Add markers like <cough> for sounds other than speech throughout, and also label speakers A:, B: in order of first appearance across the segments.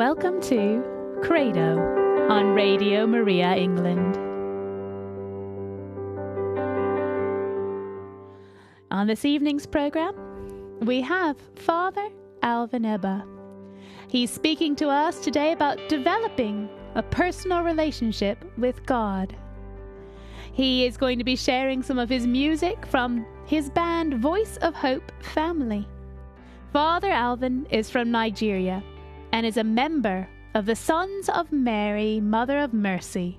A: Welcome to Credo on Radio Maria England. On this evening's programme, we have Father Alvin Ebba. He's speaking to us today about developing a personal relationship with God. He is going to be sharing some of his music from his band Voice of Hope Family. Father Alvin is from Nigeria and is a member of the Sons of Mary, Mother of Mercy.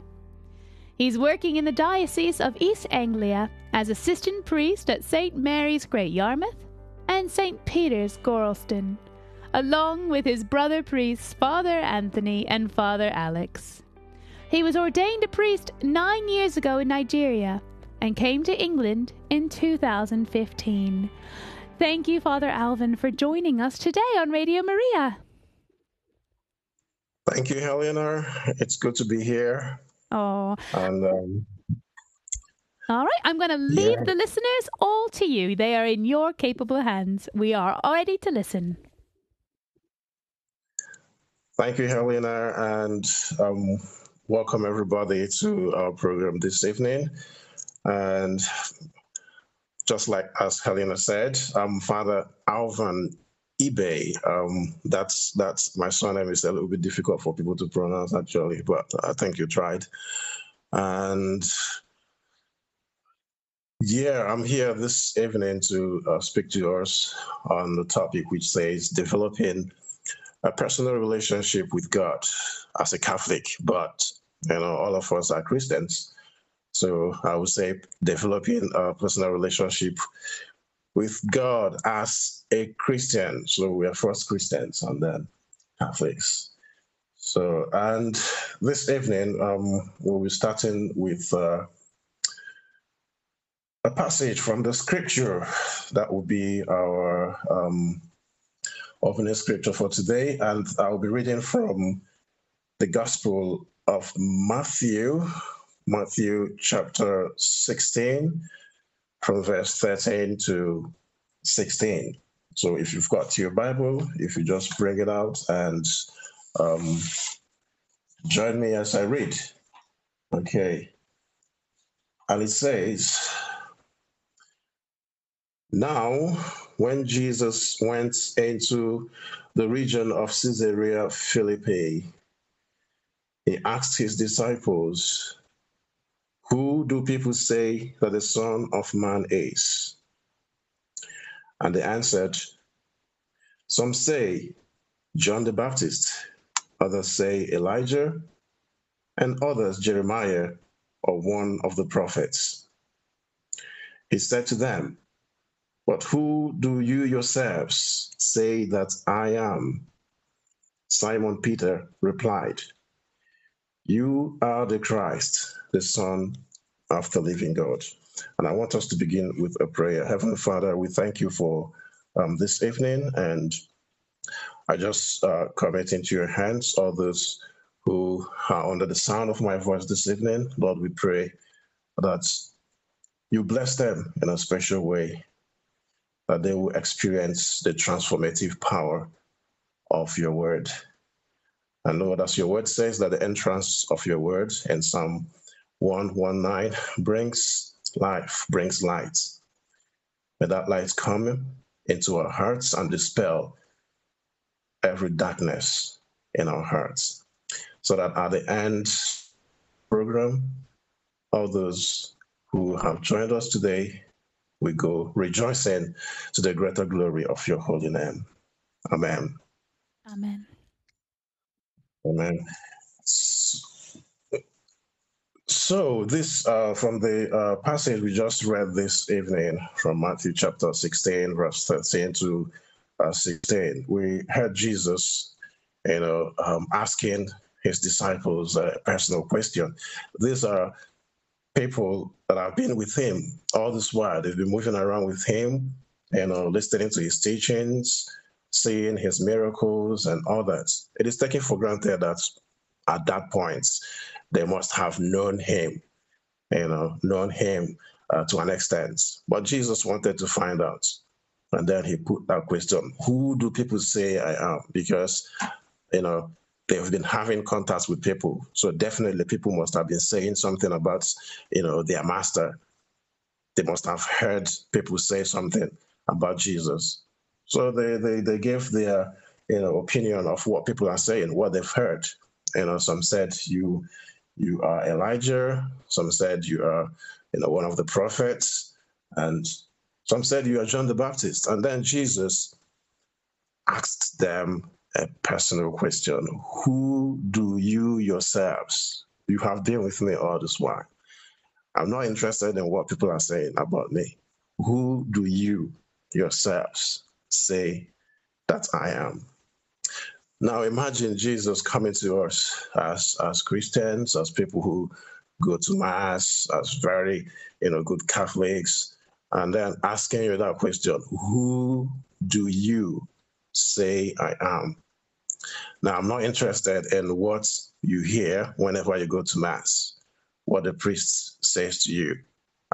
A: He's working in the Diocese of East Anglia as assistant priest at St. Mary's Great Yarmouth and St. Peter's Gorleston, along with his brother priests Father Anthony and Father Alex. He was ordained a priest nine years ago in Nigeria and came to England in 2015. Thank you, Father Alvin, for joining us today on Radio Maria.
B: Thank you, Helena. It's good to be here.
A: Oh.
B: And um,
A: all right, I'm going to leave
B: Yeah.
A: the listeners all to you. They are in your capable hands. We are ready to listen.
B: thank you, Helena, and um, welcome everybody to our program this evening. And just like as Helena said, I'm Father Alvan eBay. Um, that's that's my surname is a little bit difficult for people to pronounce actually, but I think you tried. And yeah, I'm here this evening to uh, speak to us on the topic which says developing a personal relationship with God as a Catholic, but you know all of us are Christians. So I would say developing a personal relationship with God as a Christian. So we are first Christians and then Catholics. So, and this evening, um, we'll be starting with uh, a passage from the scripture that will be our um, opening scripture for today. And I'll be reading from the Gospel of Matthew, Matthew chapter 16, from verse 13 to 16. So if you've got your Bible, if you just bring it out and um, join me as I read. Okay. And it says, Now, when Jesus went into the region of Caesarea Philippi, he asked his disciples, Who do people say that the Son of Man is? And they answered, Some say John the Baptist, others say Elijah, and others Jeremiah or one of the prophets. He said to them, But who do you yourselves say that I am? Simon Peter replied, You are the Christ, the Son of the living God. And I want us to begin with a prayer. Heavenly Father, we thank you for um, this evening, and I just uh, commit into your hands all those who are under the sound of my voice this evening. Lord, we pray that you bless them in a special way, that they will experience the transformative power of your word. And Lord, as your word says, that the entrance of your word in Psalm 119 brings life, brings light. May that light come into our hearts and dispel every darkness in our hearts. So that at the end program, all those who have joined us today, we go rejoicing to the greater glory of your holy name. Amen.
A: Amen.
B: Amen. So this uh, from the uh, passage we just read this evening from Matthew chapter 16, verse 13 to uh, 16, we heard Jesus, you know, um, asking his disciples a personal question. These are people that have been with him all this while. They've been moving around with him, you know, listening to his teachings, seeing his miracles and all that. It is taken for granted that at that point they must have known him, you know, known him uh, to an extent. But Jesus wanted to find out. And then he put that question Who do people say I am? Because, you know, they've been having contacts with people. So definitely people must have been saying something about, you know, their master. They must have heard people say something about Jesus. So they, they, they gave their, you know, opinion of what people are saying, what they've heard. You know, some said you you are Elijah, some said you are, you know, one of the prophets, and some said you are John the Baptist. And then Jesus asked them a personal question Who do you yourselves? You have been with me all this while. I'm not interested in what people are saying about me. Who do you yourselves say that I am? Now imagine Jesus coming to us as, as Christians, as people who go to mass, as very you know good Catholics, and then asking you that question, who do you say I am? Now, I'm not interested in what you hear whenever you go to Mass, what the priest says to you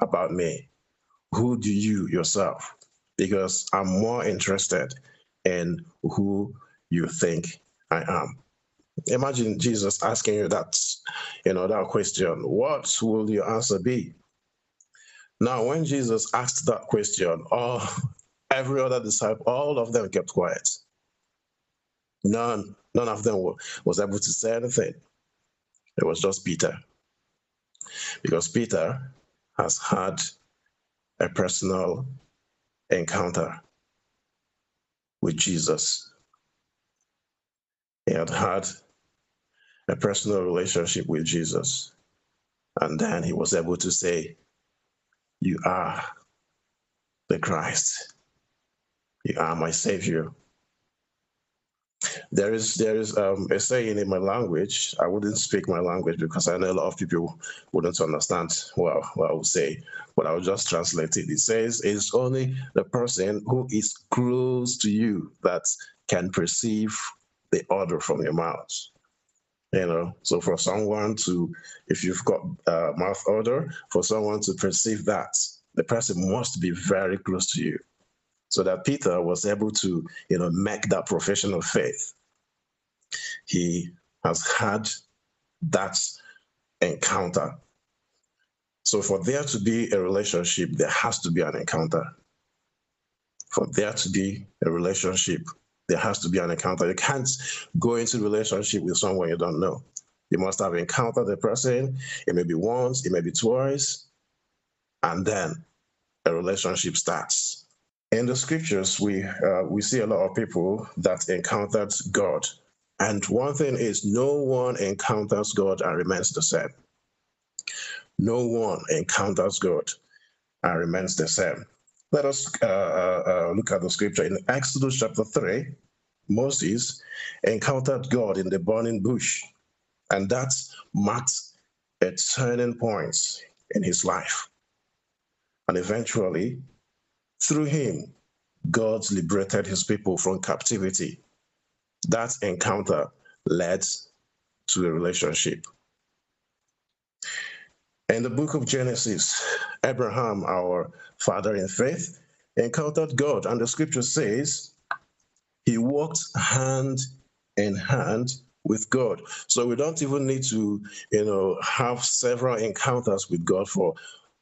B: about me. Who do you yourself? Because I'm more interested in who you think I am. Imagine Jesus asking you that, you know, that question. What will your answer be? Now, when Jesus asked that question, all every other disciple, all of them kept quiet. None, none of them was able to say anything. It was just Peter. Because Peter has had a personal encounter with Jesus. Had had a personal relationship with Jesus. And then he was able to say, You are the Christ. You are my Savior. There is there is um, a saying in my language. I wouldn't speak my language because I know a lot of people wouldn't understand well what I would say, but I will just translate it. It says, "It's only the person who is close to you that can perceive the order from your mouth." You know, so for someone to, if you've got uh, mouth odor, for someone to perceive that, the person must be very close to you so that Peter was able to, you know, make that profession of faith. He has had that encounter. So for there to be a relationship, there has to be an encounter. For there to be a relationship, there has to be an encounter. You can't go into a relationship with someone you don't know. You must have encountered the person. It may be once, it may be twice, and then a relationship starts. In the scriptures, we uh, we see a lot of people that encountered God, and one thing is, no one encounters God and remains the same. No one encounters God and remains the same. Let us uh, uh, uh look at the scripture in Exodus chapter three. Moses encountered God in the burning bush, and that marked a turning point in his life. And eventually, through him, God liberated his people from captivity. That encounter led to a relationship. In the book of Genesis, Abraham, our father in faith, encountered God, and the scripture says he walked hand in hand with God. So we don't even need to, you know, have several encounters with God for,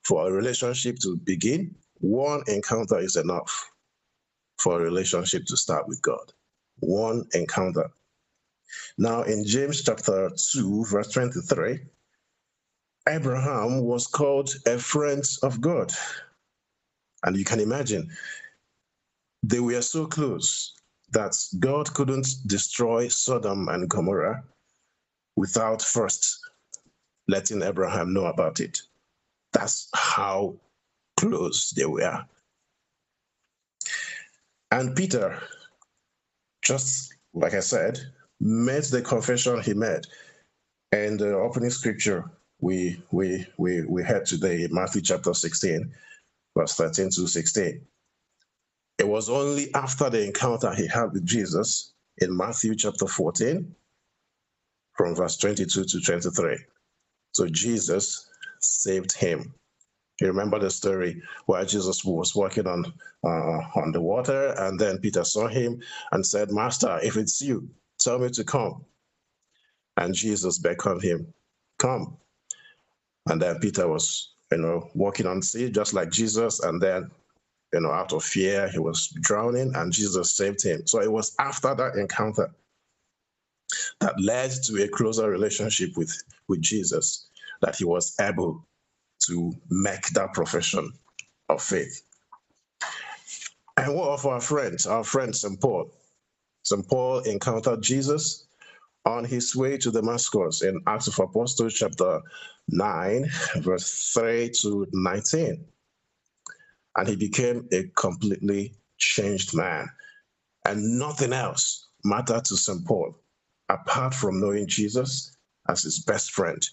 B: for a relationship to begin. One encounter is enough for a relationship to start with God. One encounter. Now, in James chapter 2, verse 23, Abraham was called a friend of God. And you can imagine, they were so close that God couldn't destroy Sodom and Gomorrah without first letting Abraham know about it. That's how close they were. And Peter, just like I said, made the confession he made. And the opening scripture we we we we had today, Matthew chapter 16, verse 13 to 16. It was only after the encounter he had with Jesus in Matthew chapter 14, from verse 22 to 23. So Jesus saved him you remember the story where Jesus was walking on uh, on the water, and then Peter saw him and said, "Master, if it's you, tell me to come." And Jesus beckoned him, Come. And then Peter was, you know, walking on sea just like Jesus. And then, you know, out of fear, he was drowning and Jesus saved him. So it was after that encounter that led to a closer relationship with, with Jesus that he was able to make that profession of faith. And what of our friends, our friend St. Paul? St. Paul encountered Jesus on his way to Damascus in Acts of Apostles, chapter 9, verse 3 to 19. And he became a completely changed man. And nothing else mattered to St. Paul apart from knowing Jesus as his best friend.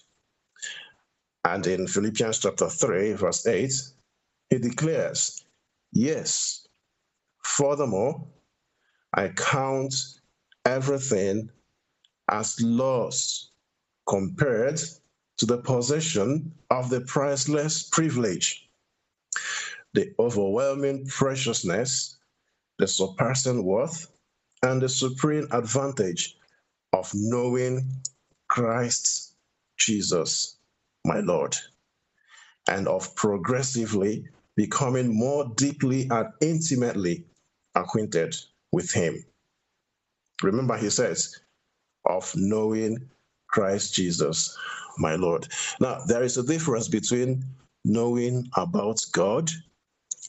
B: And in Philippians chapter 3, verse 8, he declares, Yes, furthermore, I count everything as lost compared to the possession of the priceless privilege, the overwhelming preciousness, the surpassing worth, and the supreme advantage of knowing Christ Jesus, my Lord, and of progressively becoming more deeply and intimately acquainted with Him. Remember, he says, of knowing Christ Jesus, my Lord. Now, there is a difference between knowing about God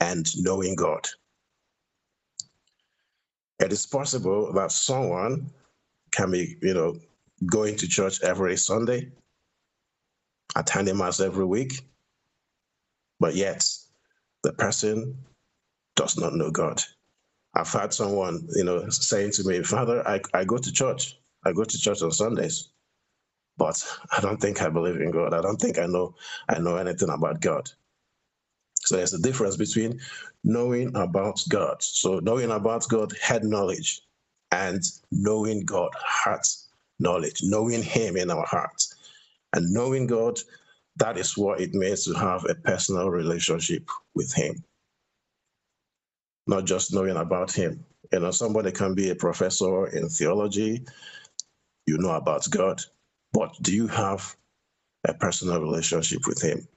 B: and knowing God. It is possible that someone can be, you know, going to church every Sunday, attending Mass every week, but yet the person does not know God. I've had someone, you know, saying to me, Father, I, I go to church. I go to church on Sundays, but I don't think I believe in God. I don't think I know I know anything about God. So there's a difference between knowing about God. So knowing about God, head knowledge, and knowing God, heart knowledge, knowing Him in our hearts. And knowing God, that is what it means to have a personal relationship with Him. Not just knowing about Him. You know, somebody can be a professor in theology, you know about God, but do you have a personal relationship with Him?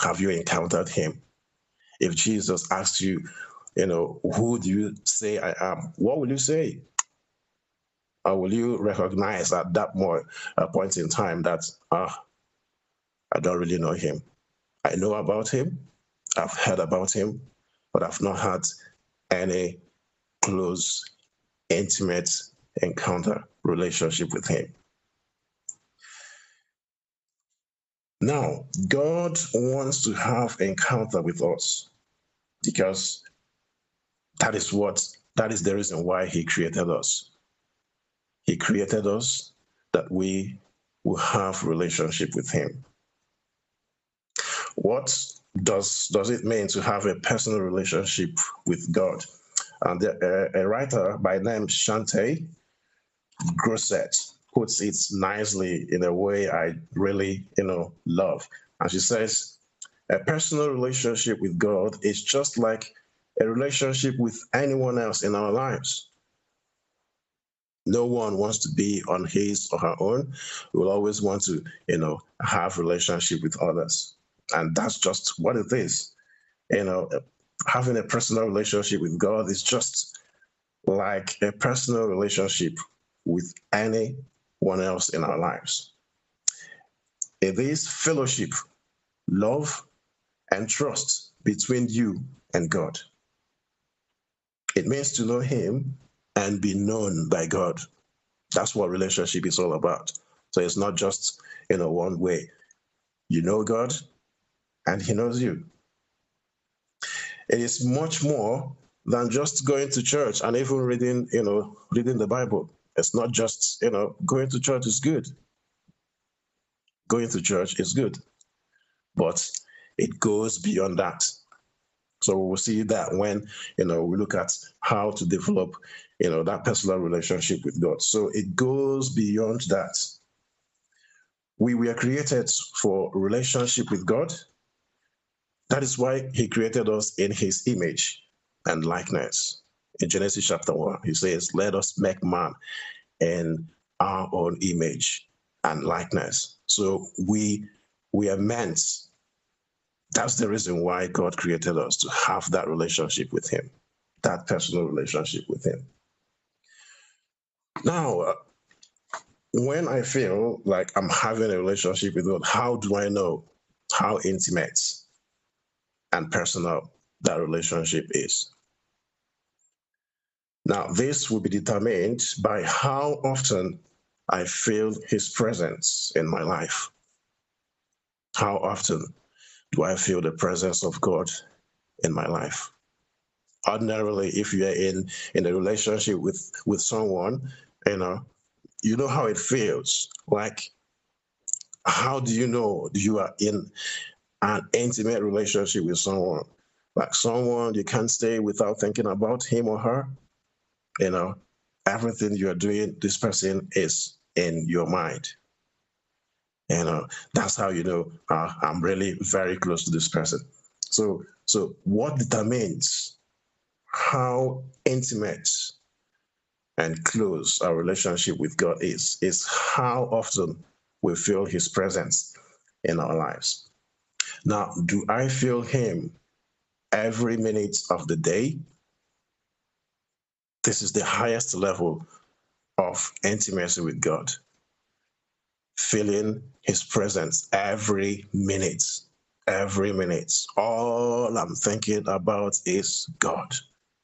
B: Have you encountered Him? If Jesus asks you, you know, who do you say I am? What will you say? or will you recognize at that more uh, point in time that ah, I don't really know him. I know about him, I've heard about him, but I've not had any close, intimate encounter relationship with him. Now, God wants to have encounter with us because that is what that is the reason why he created us. He created us that we will have relationship with him. What does does it mean to have a personal relationship with God? And a, a writer by name Shante Grosset puts it nicely in a way I really, you know, love. And she says, a personal relationship with God is just like a relationship with anyone else in our lives. No one wants to be on his or her own. We will always want to, you know, have relationship with others. And that's just what it is. You know, having a personal relationship with God is just like a personal relationship with anyone else in our lives. It is fellowship, love, and trust between you and God. It means to know Him and be known by God. That's what relationship is all about. So it's not just, you know, one way. You know God and He knows you. It is much more than just going to church and even reading, you know, reading the Bible. It's not just, you know, going to church is good. Going to church is good. But it goes beyond that. So we'll see that when you know we look at how to develop you know that personal relationship with God. So it goes beyond that. We were created for relationship with God. That is why He created us in His image and likeness. In Genesis chapter 1, He says, Let us make man in our own image and likeness. So we we are meant. That's the reason why God created us to have that relationship with Him, that personal relationship with Him. Now, uh, when I feel like I'm having a relationship with God, how do I know how intimate and personal that relationship is? Now, this will be determined by how often I feel His presence in my life. How often do I feel the presence of God in my life? Ordinarily, if you are in, in a relationship with, with someone, you know, you know how it feels. Like, how do you know you are in an intimate relationship with someone? Like someone you can't stay without thinking about him or her. You know, everything you are doing, this person is in your mind. You know, that's how you know uh, I'm really very close to this person. So, so what determines how intimate and close our relationship with God is, is how often we feel His presence in our lives. Now, do I feel Him every minute of the day? This is the highest level of intimacy with God. Feeling His presence every minute, every minute. All I'm thinking about is God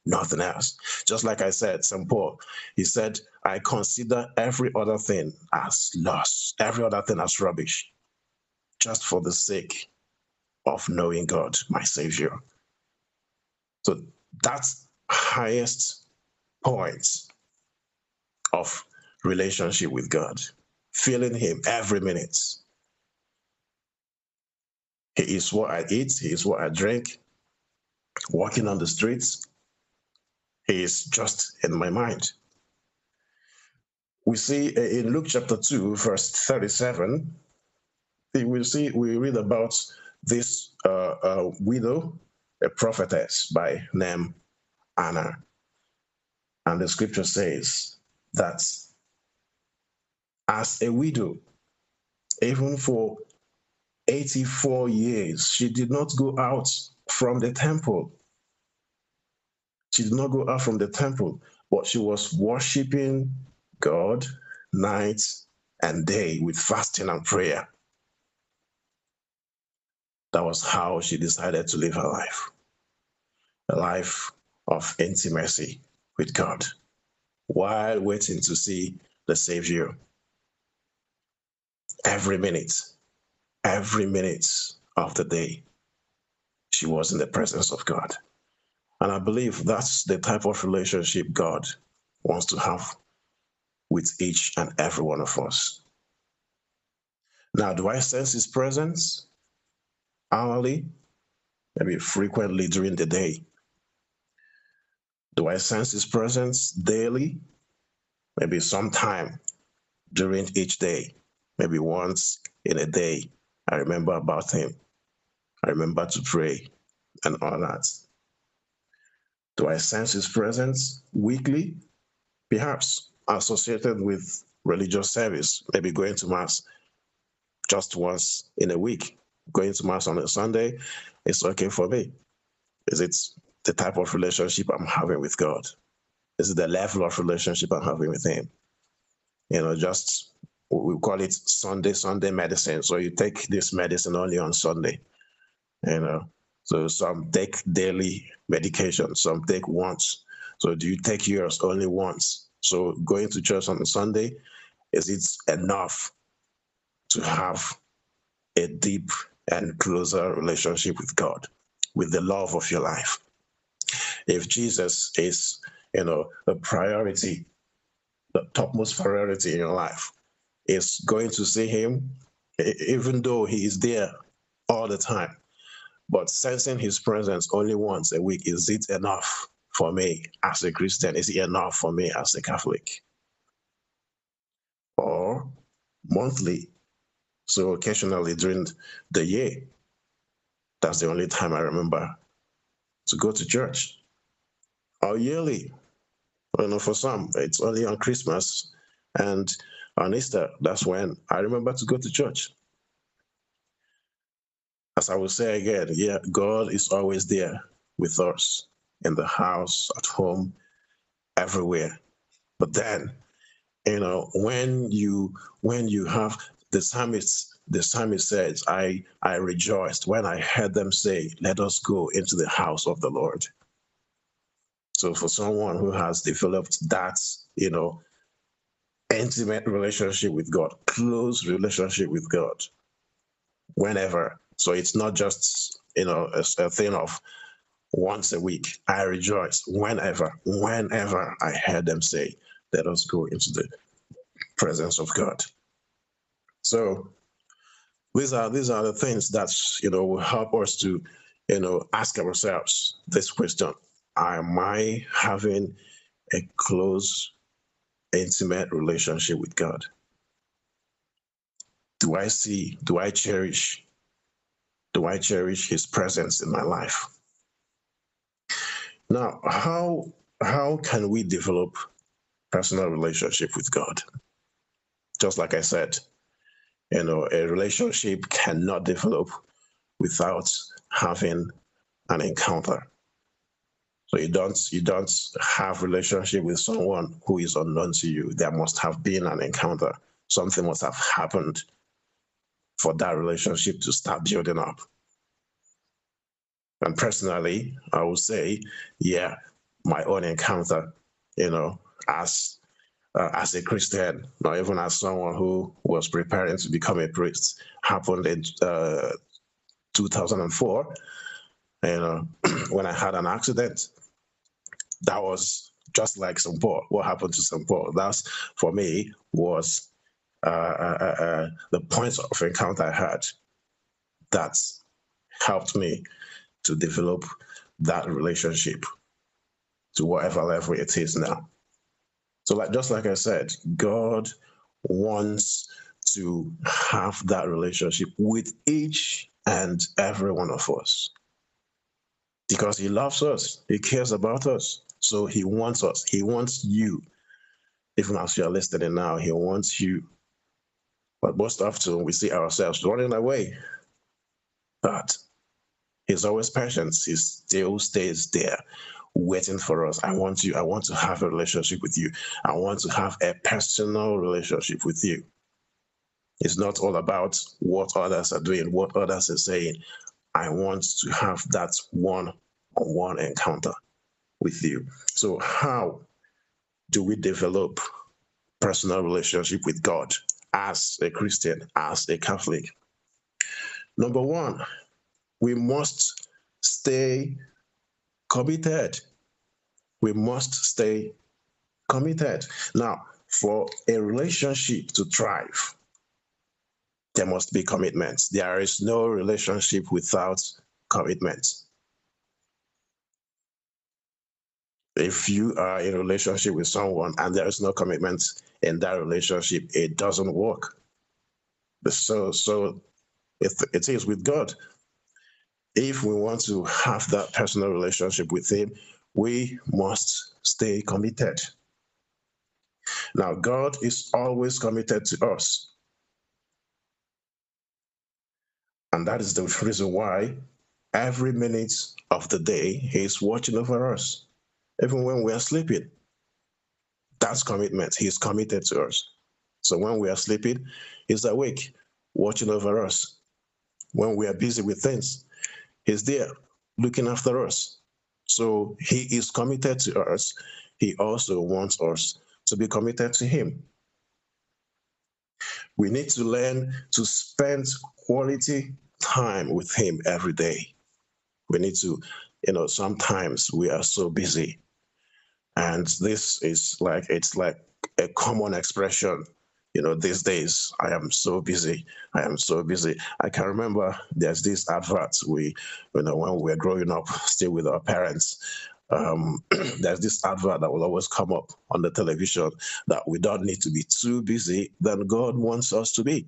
B: nothing else. Just like I said, St. Paul, he said, I consider every other thing as loss, every other thing as rubbish, just for the sake of knowing God, my Savior. So that's highest point of relationship with God, feeling Him every minute. He is what I eat, He is what I drink, walking on the streets, He is just in my mind. We see in Luke chapter 2, verse 37, we see we read about this uh, uh, widow, a prophetess by name Anna. And the scripture says that as a widow, even for 84 years, she did not go out from the temple she did not go out from the temple, but she was worshiping God night and day with fasting and prayer. That was how she decided to live her life a life of intimacy with God while waiting to see the Savior. Every minute, every minute of the day, she was in the presence of God. And I believe that's the type of relationship God wants to have with each and every one of us. Now, do I sense His presence hourly? Maybe frequently during the day. Do I sense His presence daily? Maybe sometime during each day. Maybe once in a day. I remember about Him. I remember to pray and all that. Do I sense his presence weekly? Perhaps associated with religious service, maybe going to Mass just once in a week. Going to Mass on a Sunday is okay for me. Is it the type of relationship I'm having with God? Is the level of relationship I'm having with Him? You know, just we call it Sunday, Sunday medicine. So you take this medicine only on Sunday. You know, so some take daily medication, some take once. So do you take yours only once? So going to church on Sunday, is it enough to have a deep and closer relationship with God, with the love of your life? If Jesus is, you know, the priority, the topmost priority in your life, is going to see him, even though he is there all the time but sensing his presence only once a week, is it enough for me as a Christian? Is it enough for me as a Catholic? Or monthly, so occasionally during the year, that's the only time I remember to go to church. Or yearly, you know, for some, it's only on Christmas and On Easter, that's when I remember to go to church. As I will say again, yeah, God is always there with us in the house, at home, everywhere. But then, you know, when you when you have the psalmist, the psalmist says, I I rejoiced when I heard them say, Let us go into the house of the Lord. So for someone who has developed that, you know, intimate relationship with God, close relationship with God, whenever. So it's not just, you know, a, a thing of once a week. I rejoice whenever, whenever I hear them say, let us go into the presence of God. So these are these are the things that you know will help us to you know ask ourselves this question am i having a close intimate relationship with god? Do i see do i cherish do i cherish his presence in my life? Now how how can we develop personal relationship with god? Just like i said you know a relationship cannot develop without having an encounter so you don't you don't have a relationship with someone who is unknown to you. There must have been an encounter. Something must have happened for that relationship to start building up. And personally, I would say, yeah, my own encounter, you know, as uh, as a Christian, not even as someone who was preparing to become a priest, happened in uh, 2004. You know, <clears throat> when I had an accident, that was just like. Paul. What happened to. Paul? That's for me was uh, uh, uh, uh, the points of encounter I had that helped me to develop that relationship to whatever level it is now. So, like just like I said, God wants to have that relationship with each and every one of us because He loves us, He cares about us. So he wants us. He wants you. Even as you are listening now, he wants you. But most often we see ourselves running away. But he's always patient. He still stays there waiting for us. I want you. I want to have a relationship with you. I want to have a personal relationship with you. It's not all about what others are doing, what others are saying. I want to have that one on one encounter with you. So, how do we develop personal relationship with God as a Christian, as a Catholic? Number one, we must stay committed. We must stay committed. Now, for a relationship to thrive, there must be commitment. There is no relationship without commitment. If you are in a relationship with someone and there is no commitment in that relationship, it doesn't work. So, so it, it is with God. If we want to have that personal relationship with Him, we must stay committed. Now, God is always committed to us. And that is the reason why every minute of the day He is watching over us even when we are sleeping. That's commitment. He's committed to us. So when we are sleeping, He's awake, watching over us. When we are busy with things, He's there, looking after us. So He is committed to us. He also wants us to be committed to Him. We need to learn to spend quality time with Him every day. We need to, you know, sometimes we are so busy and this is like, it's like a common expression. You know, these days, I am so busy. I am so busy. I can remember there's this advert we, you know, when we were growing up, still with our parents, um, <clears throat> there's this advert that will always come up on the television that we don't need to be too busy than God wants us to be.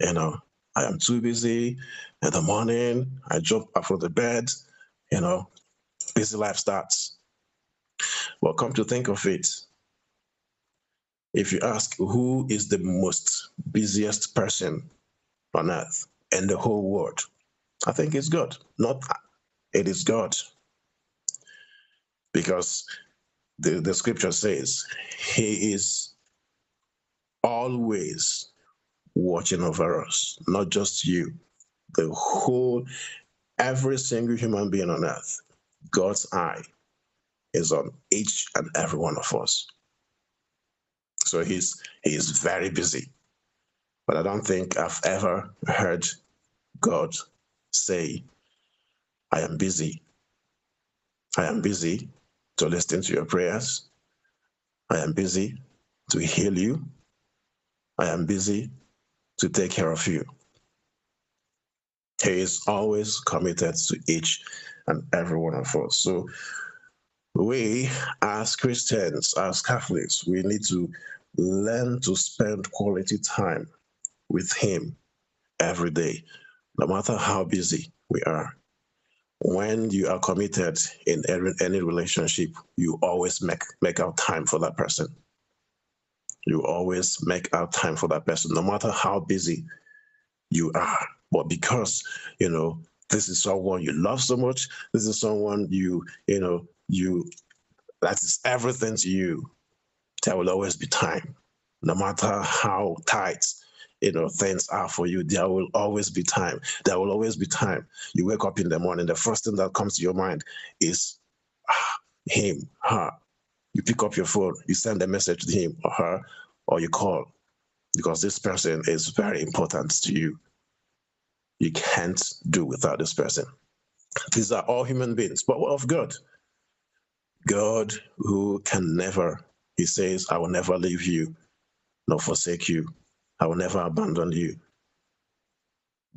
B: You know, I am too busy in the morning. I jump up from the bed. You know, busy life starts. Well, come to think of it, if you ask who is the most busiest person on earth and the whole world, I think it's God. Not it is God. Because the, the scripture says he is always watching over us, not just you, the whole, every single human being on earth. God's eye is on each and every one of us. So he's he is very busy. But I don't think I've ever heard God say, I am busy. I am busy to listen to your prayers. I am busy to heal you. I am busy to take care of you. He is always committed to each and every one of us. So, we as Christians, as Catholics, we need to learn to spend quality time with Him every day, no matter how busy we are when you are committed in any relationship, you always make make out time for that person. You always make out time for that person, no matter how busy you are. But because you know this is someone you love so much, this is someone you you know you that is everything to you. There will always be time, no matter how tight you know things are for you there will always be time there will always be time you wake up in the morning the first thing that comes to your mind is ah, him her you pick up your phone you send a message to him or her or you call because this person is very important to you. You can't do without this person. These are all human beings but what of god. God who can never he says i will never leave you nor forsake you. I will never abandon you.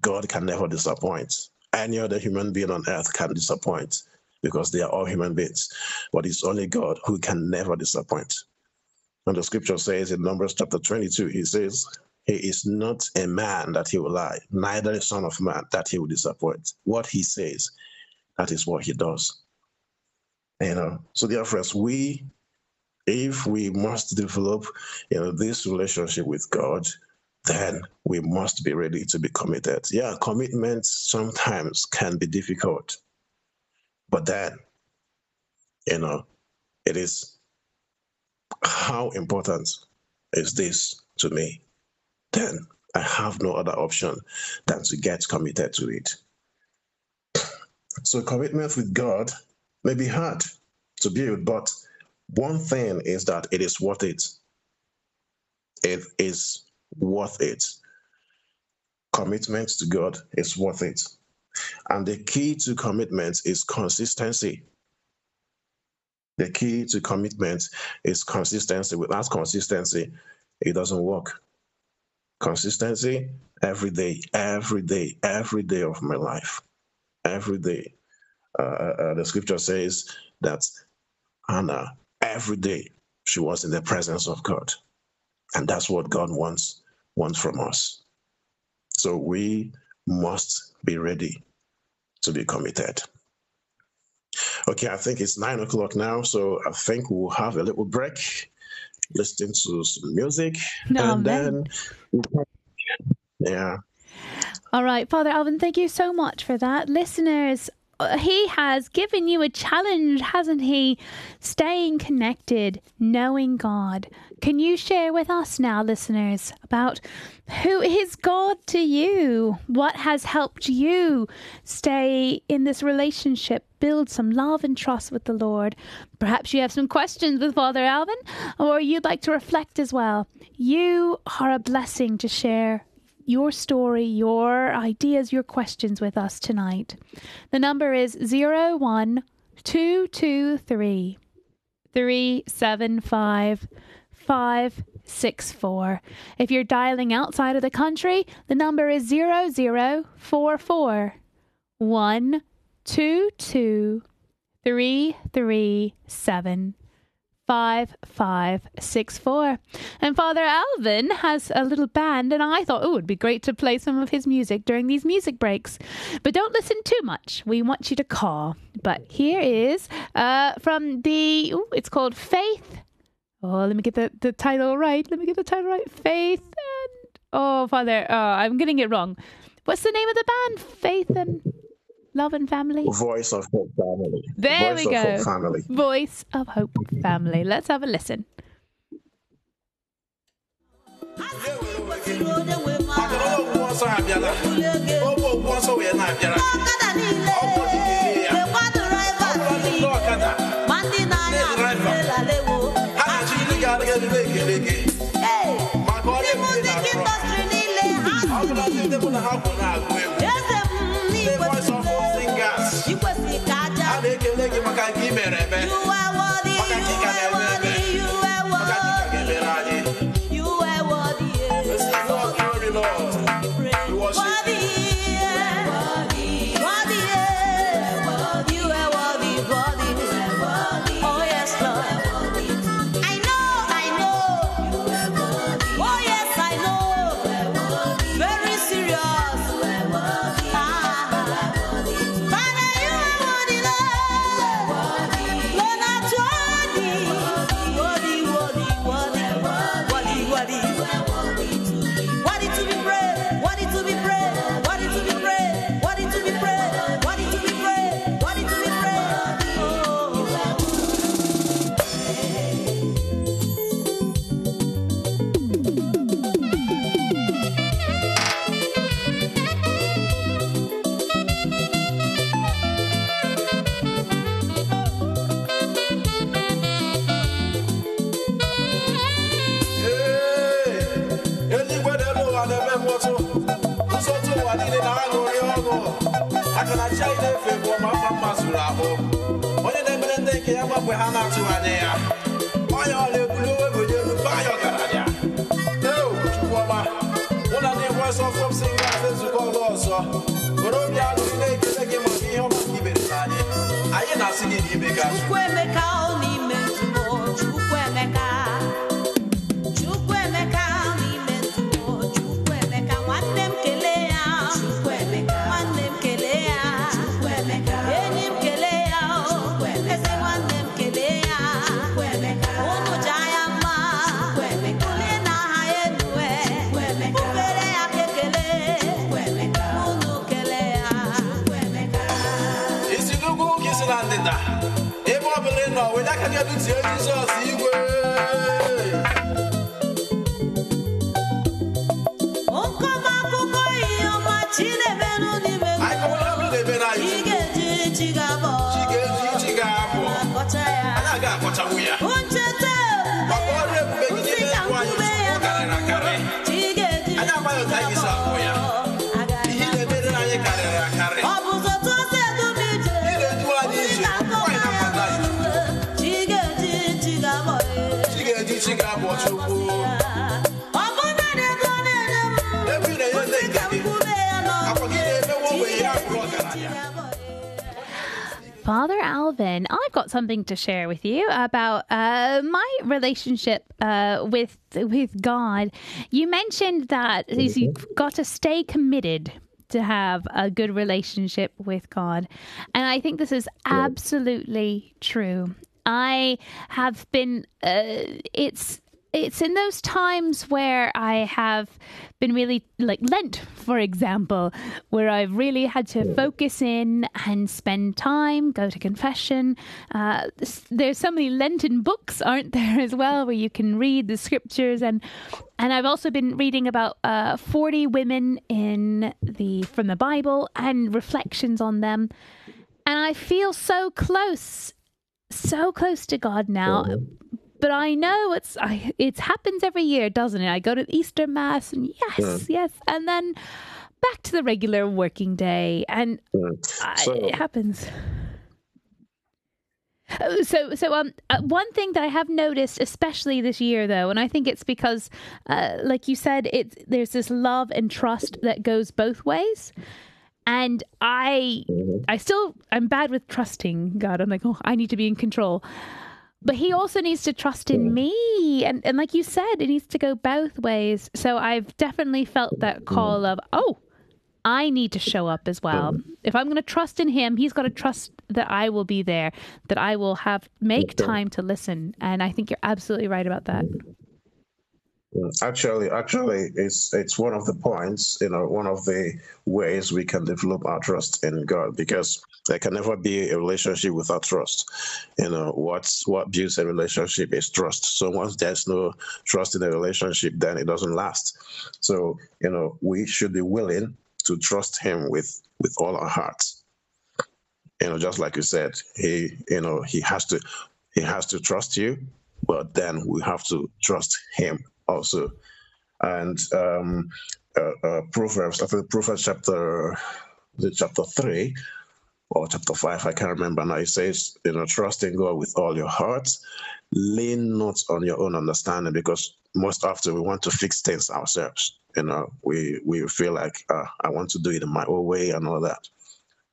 B: God can never disappoint. Any other human being on earth can disappoint because they are all human beings. But it's only God who can never disappoint. And the scripture says in Numbers chapter 22, he says, He is not a man that he will lie, neither a son of man that he will disappoint. What he says, that is what he does. You know, so dear friends, we, if we must develop, you know, this relationship with God, then we must be ready to be committed. Yeah, commitment sometimes can be difficult, but then, you know, it is how important is this to me? Then I have no other option than to get committed to it. So, commitment with God may be hard to build, but one thing is that it is worth it. It is worth it. Commitment to God is worth it. And the key to commitment is consistency. The key to commitment is consistency. Without consistency, it doesn't work. Consistency every day, every day, every day of my life. Every day. Uh, uh, uh the scripture says that Hannah, every day, she was in the presence of God. And that's what God wants wants from us. So we must be ready to be committed. Okay, I think it's nine o'clock now, so I think we'll have a little break, listening to some music, <laughs>
A: no, and man.
B: then yeah.
A: All right, Father Alvin, thank you so much for that. Listeners, he has given you a challenge, hasn't he? Staying connected, knowing God. Can you share with us now, listeners, about who is God to you? What has helped you stay in this relationship, build some love and trust with the Lord? Perhaps you have some questions with Father Alvin, or you'd like to reflect as well. You are a blessing to share your story, your ideas, your questions with us tonight. The number is 01223 375 564. If you're dialing outside of the country, the number is 0044 122 337 5564. And Father Alvin has a little band, and I thought, oh, it'd be great to play some of his music during these music breaks. But don't listen too much. We want you to call. But here is uh, from the, ooh, it's called Faith. Oh, let me get the, the title right. Let me get the title right. Faith and, oh, Father, oh, I'm getting it wrong. What's the name of the band? Faith and. Love and Family.
B: Voice of Hope Family.
A: There
B: Voice
A: we go.
B: family.
A: Voice of Hope Family. Let's have a listen.
C: Olhar
D: a cadeia
C: do
D: Diante
C: sozinho.
A: Father Alvin, I've got something to share with you about uh, my relationship uh, with with God. You mentioned that you've got to stay committed to have a good relationship with God, and I think this is absolutely true. I have been. Uh, it's it's in those times where I have been really like Lent, for example, where I've really had to focus in and spend time, go to confession. Uh, there's so many Lenten books, aren't there, as well, where you can read the scriptures and and I've also been reading about uh, 40 women in the from the Bible and reflections on them, and I feel so close, so close to God now. Mm-hmm but I know it's I, it happens every year, doesn't it? I go to Easter Mass and yes, yeah. yes, and then back to the regular working day, and mm. yeah.
B: so, I,
A: it happens. Oh, so, so um, uh, one thing that I have noticed, especially this year, though, and I think it's because, uh, like you said, it there's this love and trust that goes both ways, and I, mm-hmm. I still I'm bad with trusting God. I'm like, oh, I need to be in control, but he also needs to trust in me. And, and like you said it needs to go both ways. So i've definitely felt that mm. call of oh i need to show up as well. If i'm going to trust in him he's got to trust that i will be there that i will have make time to listen. And i think you're absolutely right about that.
B: Actually, actually, it's it's one of the points, you know, one of the ways we can develop our trust in God, because there can never be a relationship without trust. You know, what's what builds a relationship is trust. So once there's no trust in a relationship, then it doesn't last. So you know, we should be willing to trust Him with with all our hearts. You know, just like you said, He, you know, He has to He has to trust you, but then we have to trust Him also. And um, uh, uh, Proverbs, I think Proverbs chapter, the chapter three or chapter five, I can't remember now. It says, you know, trust in God with all your heart, lean not on your own understanding, because most often we want to fix things ourselves. You know, we we feel like uh, I want to do it in my own way and all that.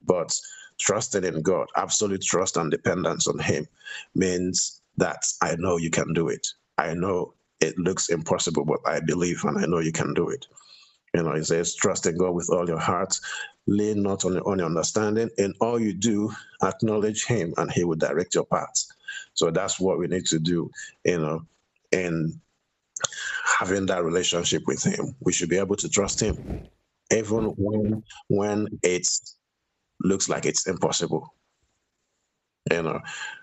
B: But trusting in God, absolute trust and dependence on Him, means that I know you can do it. I know it looks impossible, but I believe and I know you can do it. You know, it says, trust in God with all your heart, lean not on your understanding. In all you do, acknowledge Him, and He will direct your path. So that's what we need to do, you know, in having that relationship with Him. We should be able to trust Him, even when when it looks like it's impossible. You know,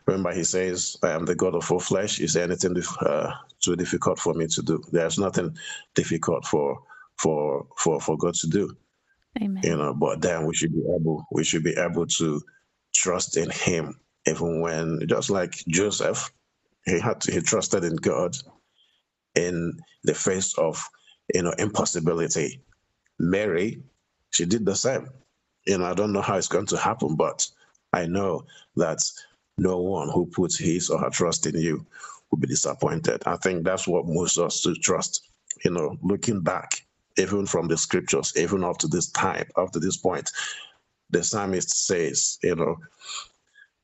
B: remember he says, "I am the God of all flesh." Is there anything uh, too difficult for me to do? There's nothing difficult for for for for God to do.
A: Amen.
B: You know, but then we should be able we should be able to trust in Him, even when just like Joseph, he had to, he trusted in God in the face of you know impossibility. Mary, she did the same. You know, I don't know how it's going to happen, but I know that no one who puts his or her trust in you will be disappointed. I think that's what moves us to trust. You know, looking back, even from the scriptures, even up to this time, up to this point, the psalmist says, you know,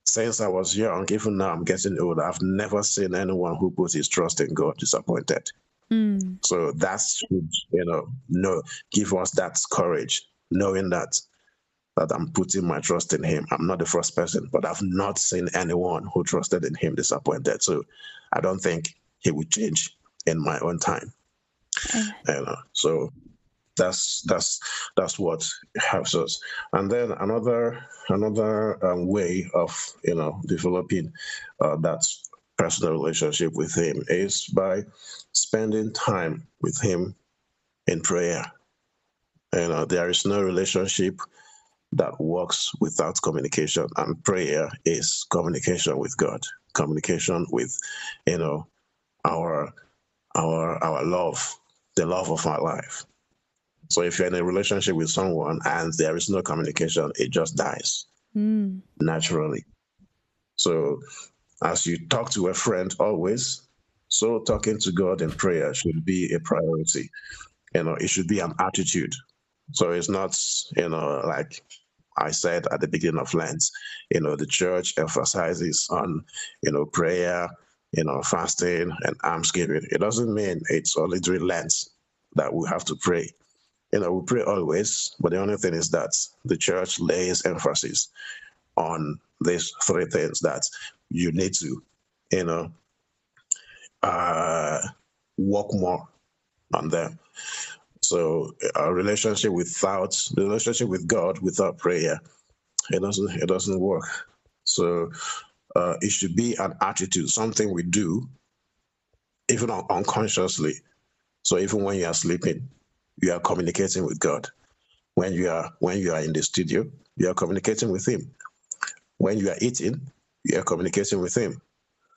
B: since I was young, even now I'm getting old, I've never seen anyone who puts his trust in God disappointed.
A: Mm,
B: So that's should, you know, no, give us that courage, knowing that that I'm putting my trust in him. I'm not the first person, but I've not seen anyone who trusted in him disappointed. So I don't think he will change in my own time.
A: amen.
B: You know, so that's that's that's what helps us. And then another another um, way of you know developing uh, that personal relationship with him is by spending time with him in prayer. You know, there is no relationship that works without communication, and prayer is communication with God, communication with you know our our our love, the love of our life. So if you're in a relationship with someone and there is no communication, it just dies
A: Mm,
B: naturally. So as you talk to a friend always, so talking to God in prayer should be a priority. You know, it should be an attitude. So it's not, you know, like I said at the beginning of Lent, you know, the church emphasizes on, you know, prayer, you know, fasting and almsgiving. It doesn't mean it's only during Lent that we have to pray. You know, we pray always, but the only thing is that the church lays emphasis on these three things that you need to, you know, uh, work more on them. So a relationship without the relationship with God without prayer, it doesn't it doesn't work. So uh, it should be an attitude, something we do, even un- unconsciously. So even when you are sleeping, you are communicating with God. When you are when you are in the studio, you are communicating with Him. When you are eating, you are communicating with Him.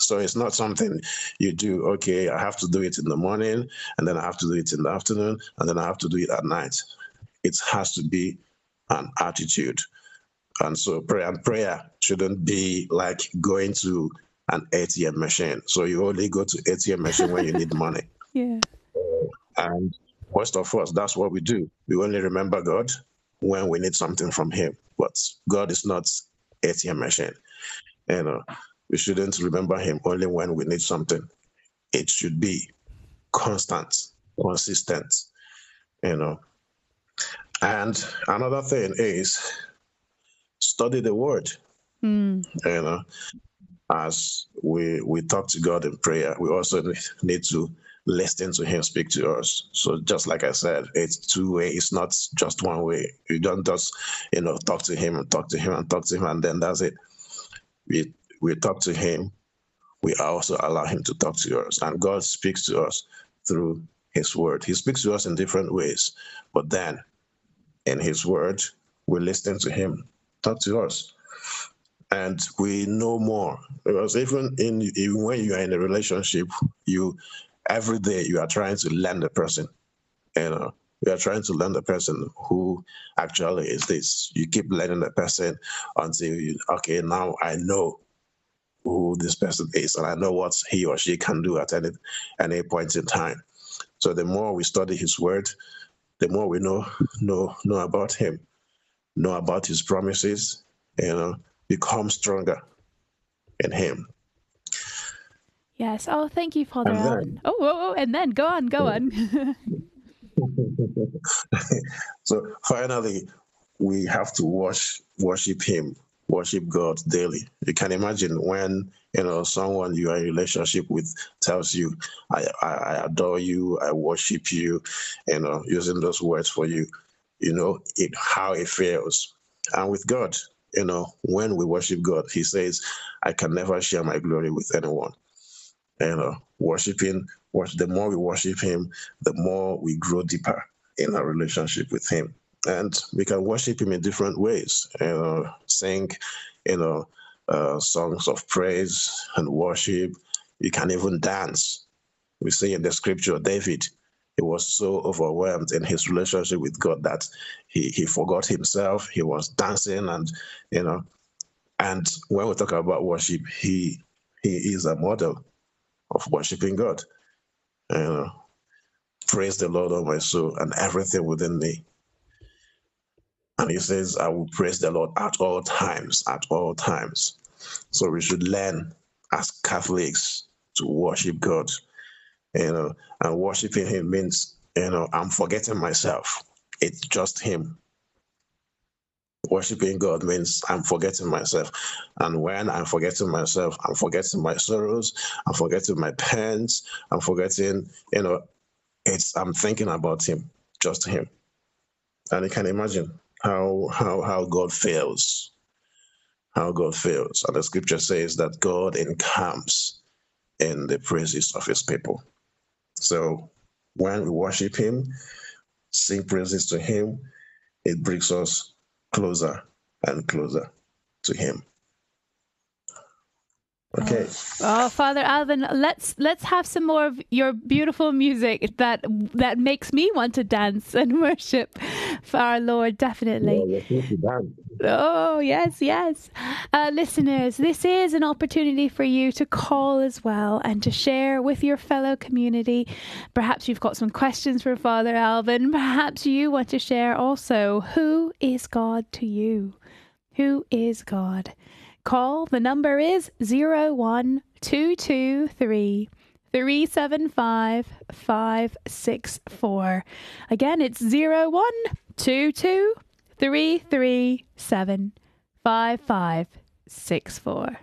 B: So it's not something you do, okay, I have to do it in the morning, and then I have to do it in the afternoon, and then I have to do it at night. It has to be an attitude. And so prayer and prayer shouldn't be like going to an ATM machine. So you only go to ATM machine when you need money. <laughs>
A: yeah.
B: And most of us, that's what we do. We only remember God when we need something from Him. But God is not ATM machine. You know, we shouldn't remember Him only when we need something. It should be constant, consistent. You know, And another thing is study the word.
A: Mm.
B: You know, as we we talk to God in prayer, we also need to listen to Him speak to us. So just like I said, it's two way. It's not just one way. You don't just you know talk to Him and talk to Him and talk to Him and then that's it. We we talk to Him. We also allow Him to talk to us, and God speaks to us through His Word. He speaks to us in different ways, but then in His Word, we listen to Him talk to us and we know more because even in even when you are in a relationship you every day you are trying to learn the person you know you are trying to learn the person who actually is this you keep learning the person until you okay now i know who this person is and i know what he or she can do at any any point in time so the more we study his word the more we know know know about him know about his promises you know become stronger in him
A: Yes. Oh, thank you, Father
B: then-
A: Oh, oh, oh, and then go on, go on. <laughs>
B: so finally we have to wash, worship him worship god daily. You can imagine when you know someone you are in relationship with tells you i i, I adore you i worship you you know using those words for you you know it how it feels. And with god you know when we worship god he says i can never share my glory with anyone. You know, worshiping, worship, the more we worship him, the more we grow deeper in our relationship with him. And we can worship him in different ways, you know, sing, you know, uh, songs of praise and worship. You can even dance. We see in the scripture, David, he was so overwhelmed in his relationship with God that he, he forgot himself. He was dancing and, you know, and when we talk about worship, he he is a model of worshiping God. You know, praise the Lord, oh my soul, and everything within me. And he says, I will praise the Lord at all times, at all times. So we should learn as Catholics to worship God. You know, and worshiping him means, you know, I'm forgetting myself. It's just him. Worshiping God means I'm forgetting myself. And when I'm forgetting myself, I'm forgetting my sorrows, I'm forgetting my pains, I'm forgetting, you know, it's I'm thinking about him, just him. And you can imagine how how how God fails. How God fails. And the scripture says that God encamps in the praises of his people. So when we worship him, sing praises to him, it brings us closer and closer to him. Okay.
A: Oh, Father Alvin, let's let's have some more of your beautiful music that that makes me want to dance and <laughs> worship for our Lord. Definitely. Oh, yes, yes. Uh, listeners, this is an opportunity for you to call as well and to share with your fellow community. Perhaps you've got some questions for Father Alvin. Perhaps you want to share also who is God to you? Who is God? Call. The number is 01223 375 564. Again, it's 0122 337 5564.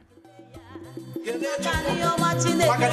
D: Kelee Chukwu.
C: Naanị ọma Chineke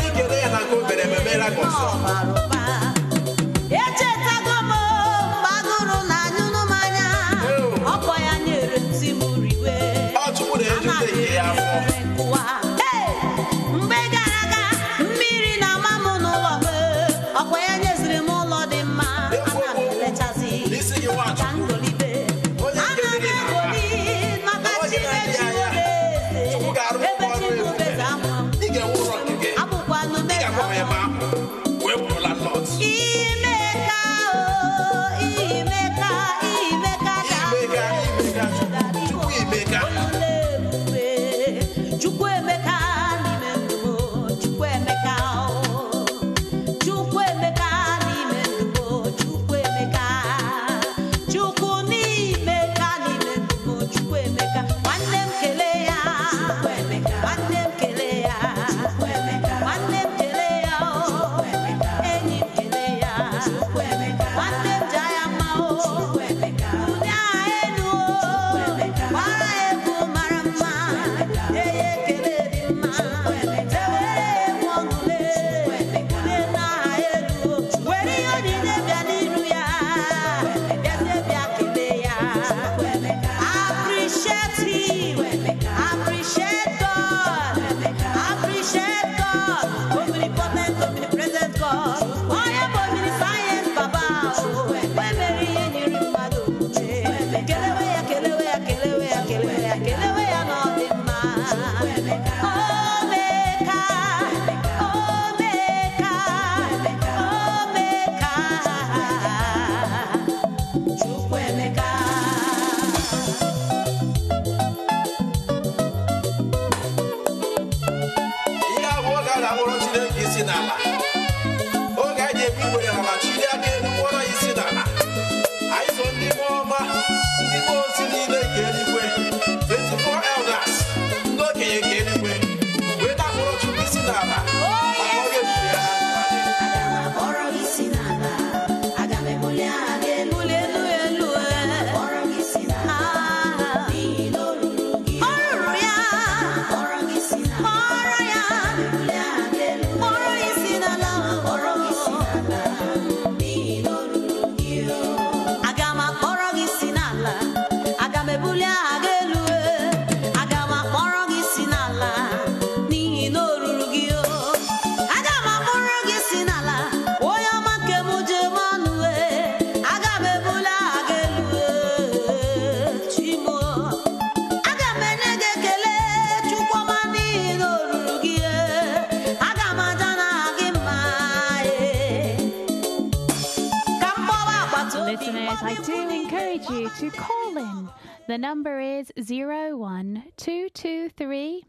A: to call in. The number is 01223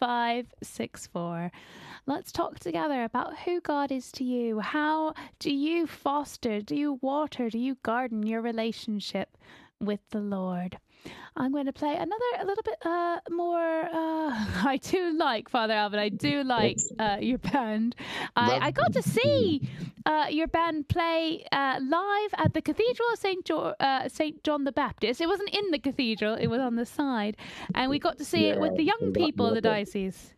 A: 564. Let's talk together about who God is to you. How do you foster, do you water, do you garden your relationship with the Lord? I'm going to play another a little bit uh, more. Uh, <laughs> I do like Father Alvin. I do like uh, your band. I, I got to see uh, your band play uh, live at the Cathedral of Saint jo- uh, Saint John the Baptist. It wasn't in the cathedral; it was on the side, and we got to see it with the young people of the diocese.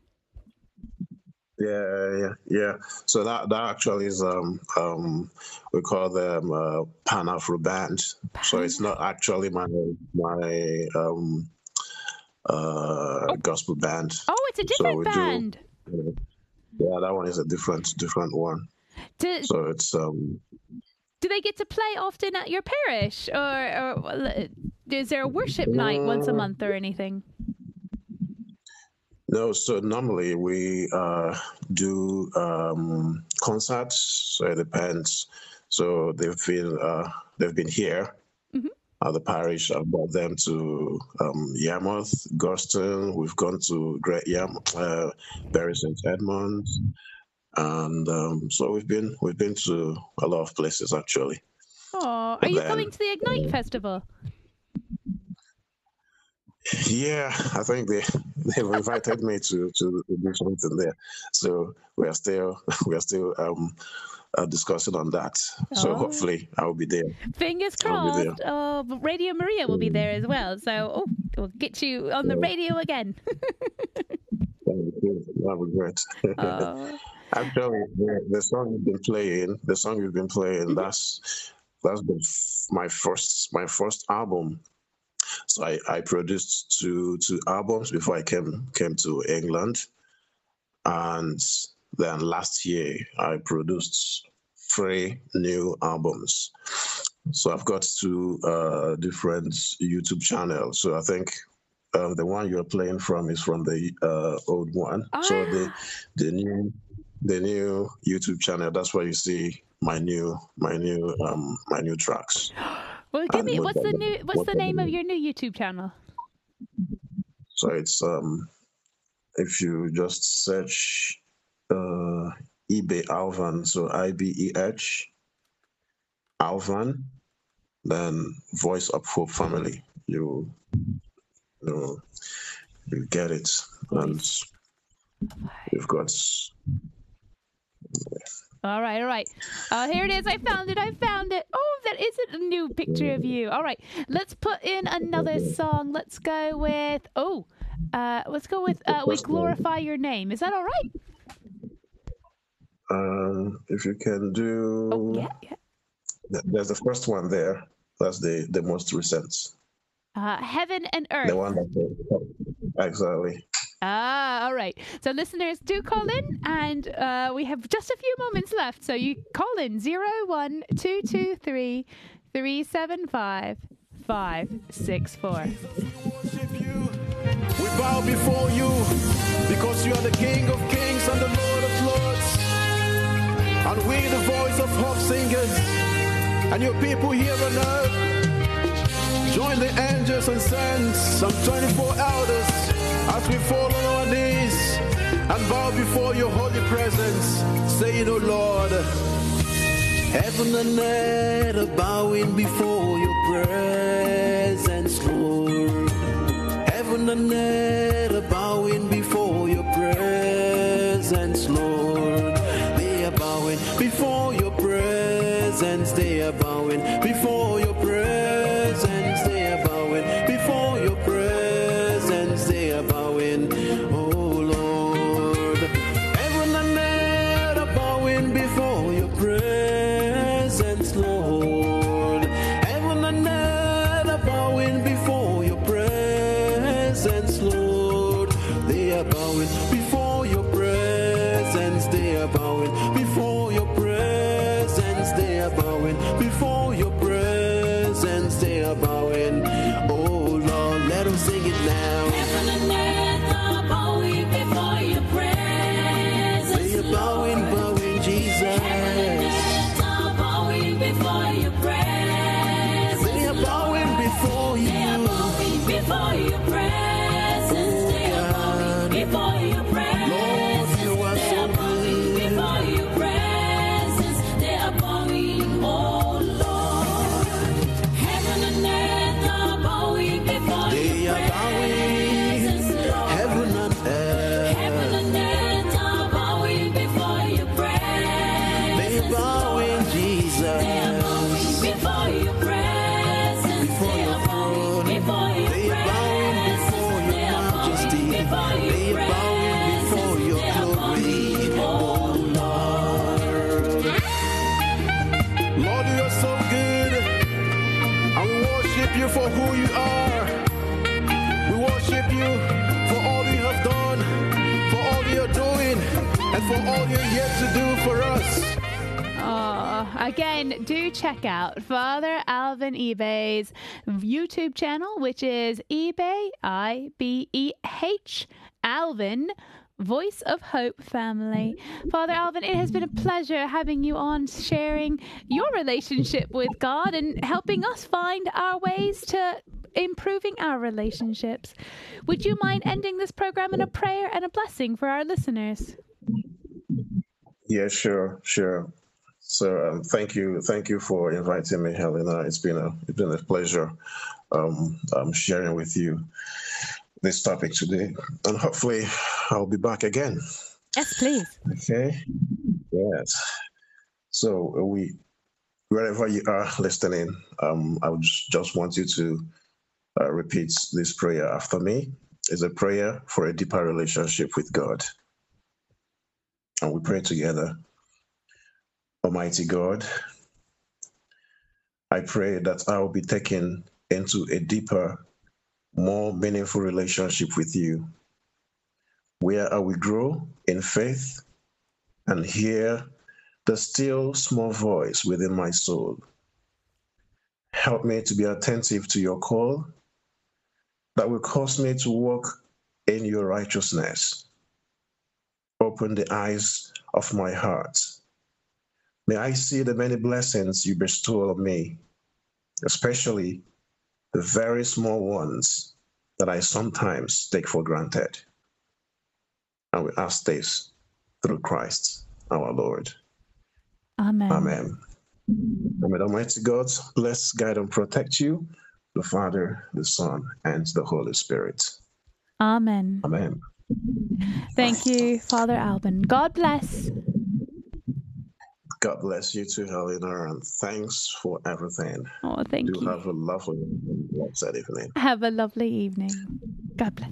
B: Yeah, yeah, yeah. So that that actually is um um we call them uh, Pan Afro band. So it's not actually my my um uh gospel band.
A: Oh, it's a different
B: do-
A: band.
B: Yeah, that one is a different different one.
A: Do,
B: So it's um
A: do they get to play often at your parish, or, or is there a worship night once a month or anything?
B: No. So normally we uh do um concerts. So it depends. So they've been uh they've been here.
A: Mhm.
B: at the parish. I've brought them to um, Yarmouth, Gorleston. We've gone to Great Yam, uh, Bury St Edmunds, and um, so we've been we've been to a lot of places actually.
A: Oh, are you
B: then-
A: coming to the Ignite Festival?
B: Yeah, I think <laughs> they they've invited me to to do something there. So we are still <laughs> we are still um, uh, discussing on that. So
A: Oh.
B: hopefully I'll be there.
A: Fingers crossed. Oh, Radio Maria will be there as well. So, oh, we'll get you on the radio again. <laughs>
B: That would be. That would be great.
A: Oh.
B: Actually, the, the song you've been playing, the song you've been playing, that's that's been f- my first my first album. So I, I produced two two albums before I came came to England, and then last year I produced three new albums. So I've got two uh, different YouTube channels. So I think um, the one you're playing from is from the uh, old one. So the
A: Ah.
B: the new the new YouTube channel. That's where you see my new my new um my new tracks. <gasps> <gasps> <gasps>
A: Well, give me what's the new what's the name of your new YouTube channel?
B: So it's um if you just search uh Ibeh Alvan, so I B E H Alvan, then Voice of Hope Family. You you you get it. And you've got
A: All right, all right. Oh, here it is. I found it. I found it. Oh, that isn't a new picture of you. All right, let's put in another song. Let's go with oh, uh, let's go with uh, "We Glorify Your Name." Is that all right?
B: um if you can do
A: Oh, yeah, yeah.
B: th- there's the first one there. That's the the most recent.
A: Uh, Heaven and earth.
B: The one that exactly.
A: Ah, all right. So listeners, do call in, and uh, we have just a few moments left. So you call in zero one two two three three seven five five six four.
D: worship you. before you because you are the King of kings and the Lord of lords. And we, the voice of hope singers, and your people here on earth, join the angels and saints, some 24 elders, as we fall on our knees and bow before your holy presence, saying, O Lord, heaven and earth are bowing before your presence, Lord. Heaven and earth are bowing before
A: check out Father Alvin Ibeh's YouTube channel, which is eBay, I B E H, Alvin. Voice of Hope family. Father Alvin, it has been a pleasure having you on, sharing your relationship with God and helping us find our ways to improving our relationships. Would you mind ending this program in a prayer and a blessing for our listeners?
B: Yeah, sure, sure. So um, thank you, thank you for inviting me, Helena. It's been a it's been a pleasure um, um, sharing with you this topic today, and hopefully I'll be back again.
A: Yes, please.
B: Okay. Yes. So we, wherever you are listening, um, I would just just want you to uh, repeat this prayer after me. It's a prayer for a deeper relationship with God, and we pray together. Almighty God, I pray that I will be taken into a deeper, more meaningful relationship with you, where I will grow in faith and hear the still small voice within my soul. Help me to be attentive to your call that will cause me to walk in your righteousness. Open the eyes of my heart. May I see the many blessings you bestow on me, especially the very small ones that I sometimes take for granted. And we ask this through Christ our Lord.
A: Amen.
B: Amen. And may the Almighty God bless, guide, and protect you, the Father, the Son, and the Holy Spirit.
A: Amen.
B: Amen.
A: Thank you, Father Alvin. God bless.
B: God bless you too, Helena, and thanks for everything.
A: Oh, thank
B: Do
A: you.
B: have a lovely blessed evening.
A: Have a lovely evening. God bless.